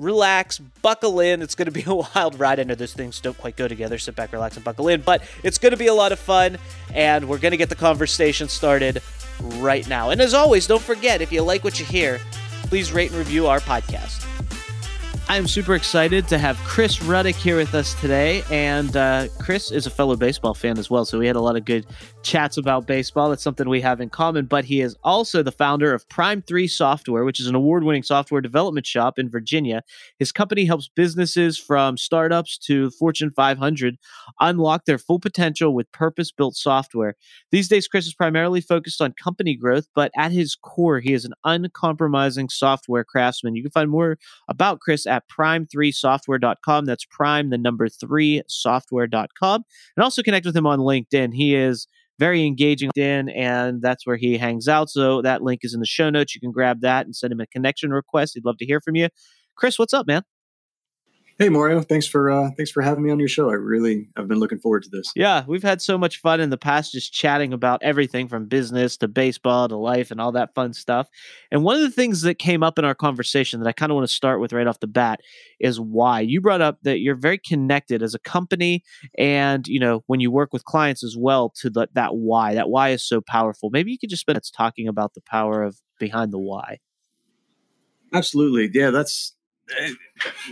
relax, buckle in. It's going to be a wild ride. I know those things don't quite go together. Sit back, relax, and buckle in. But it's going to be a lot of fun, and we're going to get the conversation started right now. And as always, don't forget if you like what you hear, please rate and review our podcast. I am super excited to have Chris Ruddick here with us today. And uh, Chris is a fellow baseball fan as well. So we had a lot of good chats about baseball. That's something we have in common. But he is also the founder of Prime 3 Software, which is an award winning software development shop in Virginia. His company helps businesses from startups to Fortune 500 unlock their full potential with purpose built software. These days, Chris is primarily focused on company growth, but at his core, he is an uncompromising software craftsman. You can find more about Chris at prime3software.com. That's prime, the number three software.com. And also connect with him on LinkedIn. He is very engaging in, and that's where he hangs out. So that link is in the show notes. You can grab that and send him a connection request. He'd love to hear from you. Chris, what's up, man? Hey Mario, thanks for uh, thanks for having me on your show. I really I've been looking forward to this. Yeah, we've had so much fun in the past just chatting about everything from business to baseball to life and all that fun stuff. And one of the things that came up in our conversation that I kind of want to start with right off the bat is why. You brought up that you're very connected as a company and, you know, when you work with clients as well to the, that why. That why is so powerful. Maybe you could just spend it's talking about the power of behind the why. Absolutely. Yeah, that's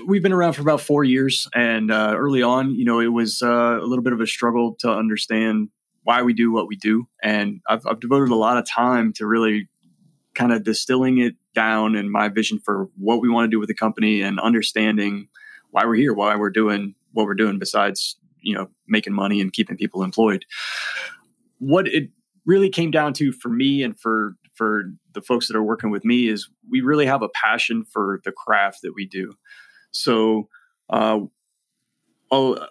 we've been around for about four years, and uh, early on, you know, it was uh, a little bit of a struggle to understand why we do what we do, and I've, I've devoted a lot of time to really kind of distilling it down and my vision for what we want to do with the company and understanding why we're here, why we're doing what we're doing, besides you know making money and keeping people employed. What it really came down to for me and for for the folks that are working with me is we really have a passion for the craft that we do. So, uh, oh,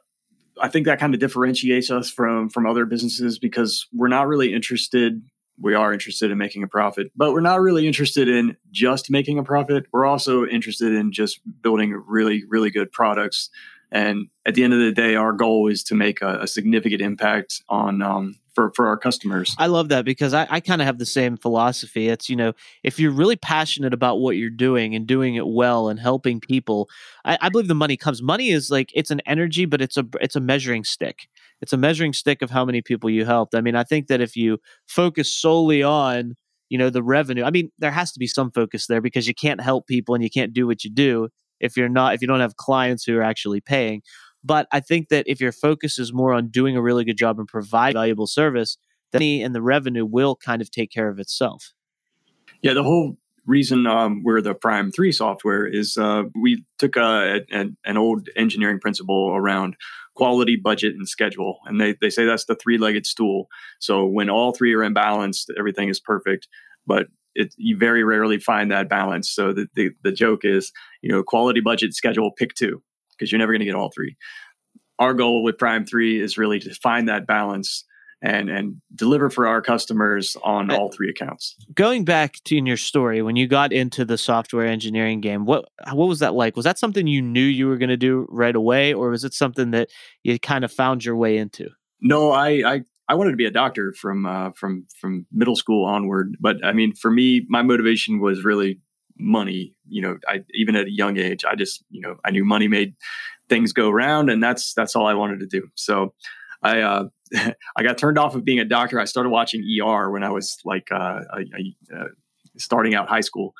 I think that kind of differentiates us from from other businesses because we're not really interested. We are interested in making a profit, but we're not really interested in just making a profit. We're also interested in just building really, really good products. And at the end of the day, our goal is to make a, a significant impact on um, for for our customers. I love that because I, I kind of have the same philosophy. It's you know if you're really passionate about what you're doing and doing it well and helping people, I, I believe the money comes. Money is like it's an energy, but it's a it's a measuring stick. It's a measuring stick of how many people you helped. I mean, I think that if you focus solely on you know the revenue, I mean, there has to be some focus there because you can't help people and you can't do what you do if you're not if you don't have clients who are actually paying but I think that if your focus is more on doing a really good job and provide valuable service, then the and the revenue will kind of take care of itself. Yeah, the whole reason um, we're the Prime Three software is uh, we took a, a, an old engineering principle around quality, budget, and schedule, and they they say that's the three legged stool. So when all three are imbalanced, everything is perfect. But it, you very rarely find that balance. So the, the, the joke is, you know, quality, budget, schedule, pick two because you're never going to get all three. Our goal with Prime 3 is really to find that balance and and deliver for our customers on all three accounts. Going back to in your story when you got into the software engineering game, what what was that like? Was that something you knew you were going to do right away or was it something that you kind of found your way into? No, I I I wanted to be a doctor from uh, from from middle school onward, but I mean, for me, my motivation was really money. You know, I even at a young age, I just you know I knew money made things go around, and that's that's all I wanted to do. So I uh, I got turned off of being a doctor. I started watching ER when I was like uh, a, starting out high school.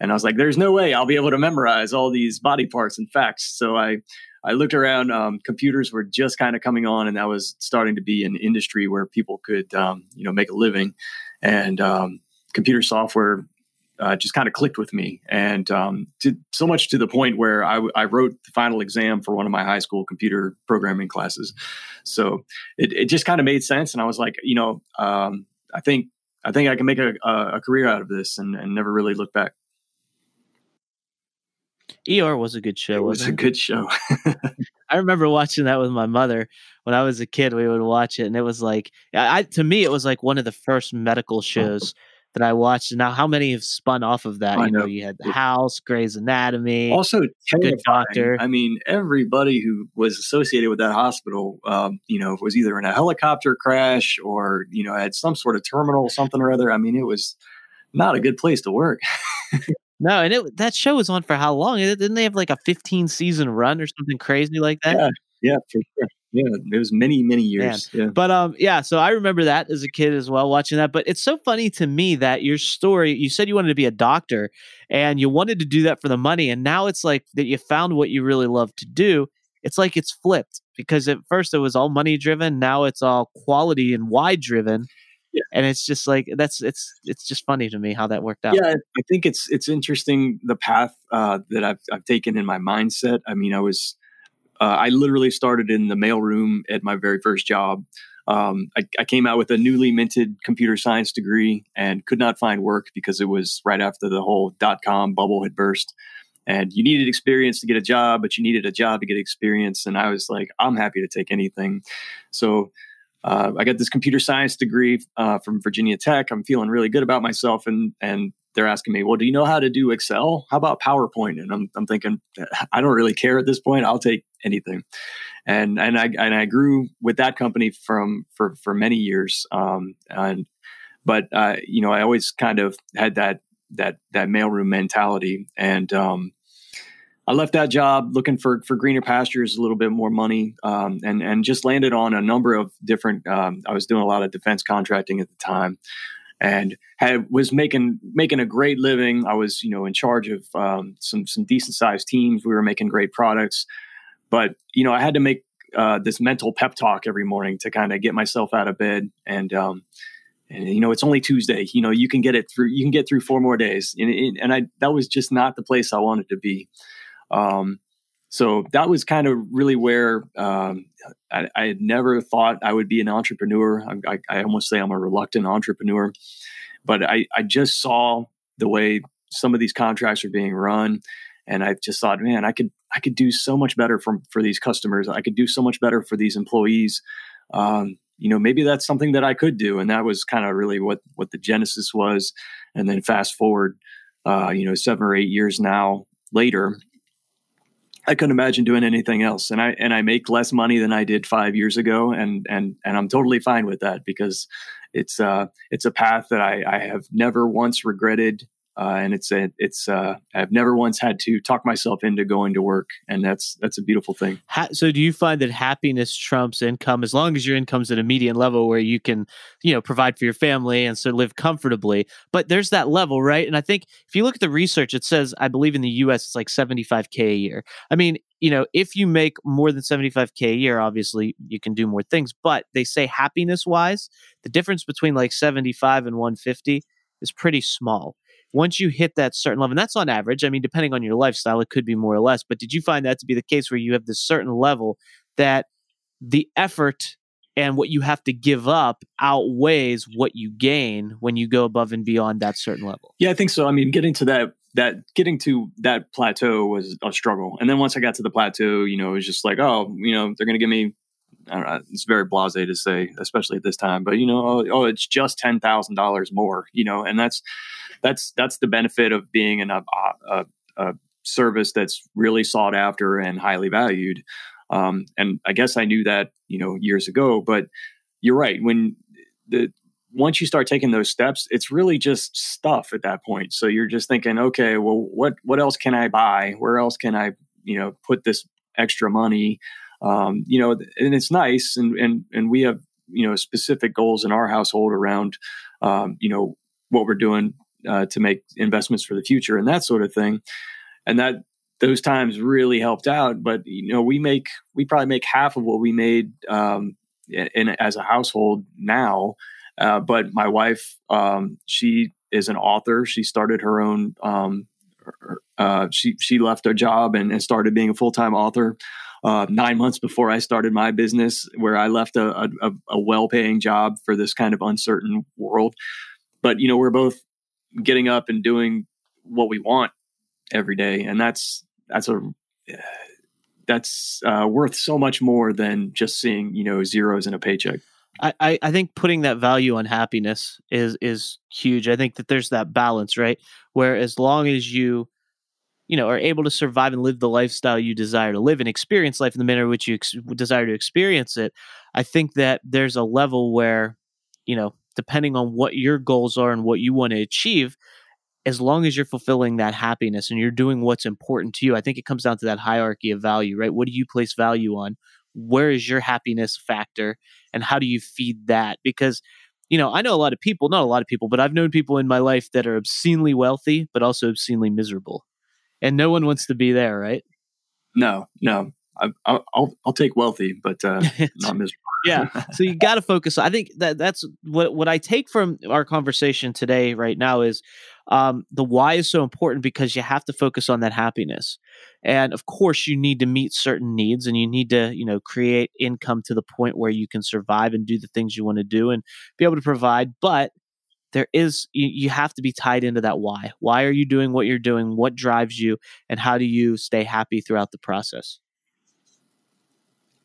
And I was like, there's no way I'll be able to memorize all these body parts and facts. So I, I looked around. Um, computers were just kind of coming on, and that was starting to be an industry where people could, um, you know, make a living. And um, computer software uh, just kind of clicked with me, and um, to, so much to the point where I, I, wrote the final exam for one of my high school computer programming classes. So it, it just kind of made sense, and I was like, you know, um, I think I think I can make a, a career out of this, and, and never really look back. ER was a good show. It was a good show. I remember watching that with my mother when I was a kid. We would watch it, and it was like, I to me, it was like one of the first medical shows that I watched. And now, how many have spun off of that? I you know, know, you had the House, Grey's Anatomy, also Good Doctor. I mean, everybody who was associated with that hospital, um, you know, was either in a helicopter crash or you know had some sort of terminal, something or other. I mean, it was not a good place to work. No, and it that show was on for how long? Didn't they have like a 15 season run or something crazy like that? Yeah, yeah, for sure. Yeah, it was many, many years. Yeah. But um, yeah. So I remember that as a kid as well, watching that. But it's so funny to me that your story. You said you wanted to be a doctor, and you wanted to do that for the money, and now it's like that you found what you really love to do. It's like it's flipped because at first it was all money driven. Now it's all quality and why driven yeah. and it's just like that's it's it's just funny to me how that worked out. Yeah, I think it's it's interesting the path uh, that I've I've taken in my mindset. I mean, I was uh, I literally started in the mailroom at my very first job. Um, I, I, came out with a newly minted computer science degree and could not find work because it was right after the whole dot com bubble had burst. And you needed experience to get a job, but you needed a job to get experience. And I was like, I'm happy to take anything. So uh, I got this computer science degree uh, from Virginia Tech. I'm feeling really good about myself, and and they're asking me, well, do you know how to do Excel? How about PowerPoint? And I'm I'm thinking, I don't really care at this point. I'll take anything. And and I and I grew with that company from for for many years. Um, and but uh, you know, I always kind of had that that that mailroom mentality, and um, I left that job looking for for greener pastures, a little bit more money, um, and and just landed on a number of different. Um, I was doing a lot of defense contracting at the time, and had was making making a great living. I was you know in charge of um, some some decent sized teams. We were making great products, but you know I had to make uh, this mental pep talk every morning to kind of get myself out of bed and. Um, and you know it's only Tuesday. You know you can get it through. You can get through four more days, and, and I that was just not the place I wanted to be. Um, so that was kind of really where um, I, I, had never thought I would be an entrepreneur. I, I, I, almost say I'm a reluctant entrepreneur, but I, just saw the way some of these contracts are being run, and I just thought, man, I could I could do so much better for for these customers. I could do so much better for these employees. Um, you know, maybe that's something that I could do, and that was kind of really what what the genesis was. And then fast forward, uh, you know, seven or eight years now later, I couldn't imagine doing anything else. And I and I make less money than I did five years ago, and and and I'm totally fine with that because it's uh it's a path that I, I have never once regretted uh, and it's a, it's uh, I've never once had to talk myself into going to work, and that's that's a beautiful thing. so, do you find that happiness trumps income as long as your income's at a median level where you can, you know, provide for your family and so live comfortably? But there's that level, right? And I think if you look at the research, it says I believe in the U.S. it's like 75k a year. I mean, you know, if you make more than 75k a year, obviously you can do more things. But they say happiness wise, the difference between like 75 and 150 is pretty small once you hit that certain level, and that's on average, I mean, depending on your lifestyle, it could be more or less, but did you find that to be the case where you have this certain level that the effort and what you have to give up outweighs what you gain when you go above and beyond that certain level? Yeah, I think so. I mean, getting to that that getting to that plateau was a struggle. And then once I got to the plateau, you know, it was just like, oh, you know, they're going to give me know, it's very blasé to say, especially at this time, but you know, oh, oh it's just ten thousand dollars more, you know, and that's that's that's the benefit of being in a, a, a service that's really sought after and highly valued. Um, and I guess I knew that you know years ago, but you're right. When the once you start taking those steps, it's really just stuff at that point. So you're just thinking, okay, well, what what else can I buy? Where else can I you know put this extra money? Um, you know, and it's nice, and and and we have you know specific goals in our household around um, you know what we're doing uh, to make investments for the future and that sort of thing. And that those times really helped out. But you know, we make we probably make half of what we made um, in, in as a household now. Uh, but my wife, um, she is an author. She started her own. Um, uh, she she left her job and, and started being a full time author. Uh, nine months before I started my business, where I left a, a, a well paying job for this kind of uncertain world. But you know, we're both getting up and doing what we want every day, and that's that's a that's uh, worth so much more than just seeing you know zeros in a paycheck. I, I think putting that value on happiness is is huge. I think that there's that balance, right? Where as long as you, you know, are able to survive and live the lifestyle you desire to live and experience life in the manner in which you ex- desire to experience it, I think that there's a level where, you know, depending on what your goals are and what you want to achieve, as long as you're fulfilling that happiness and you're doing what's important to you, I think it comes down to that hierarchy of value, right? What do you place value on? Where is your happiness factor? And how do you feed that? Because, you know, I know a lot of people, not a lot of people, but I've known people in my life that are obscenely wealthy, but also obscenely miserable. And no one wants to be there, right? No, no. I, will I'll take wealthy, but uh, not miserable. yeah. So you got to focus. I think that that's what what I take from our conversation today, right now, is um, the why is so important because you have to focus on that happiness, and of course you need to meet certain needs, and you need to you know create income to the point where you can survive and do the things you want to do and be able to provide, but there is you, you have to be tied into that why why are you doing what you're doing what drives you and how do you stay happy throughout the process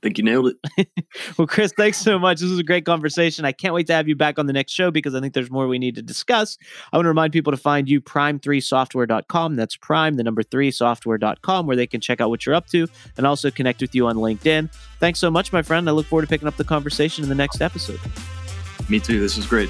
think you nailed it. well, Chris, thanks so much. This was a great conversation. I can't wait to have you back on the next show because I think there's more we need to discuss. I want to remind people to find you prime3software.com. That's prime, the number three software.com, where they can check out what you're up to and also connect with you on LinkedIn. Thanks so much, my friend. I look forward to picking up the conversation in the next episode. Me too. This was great.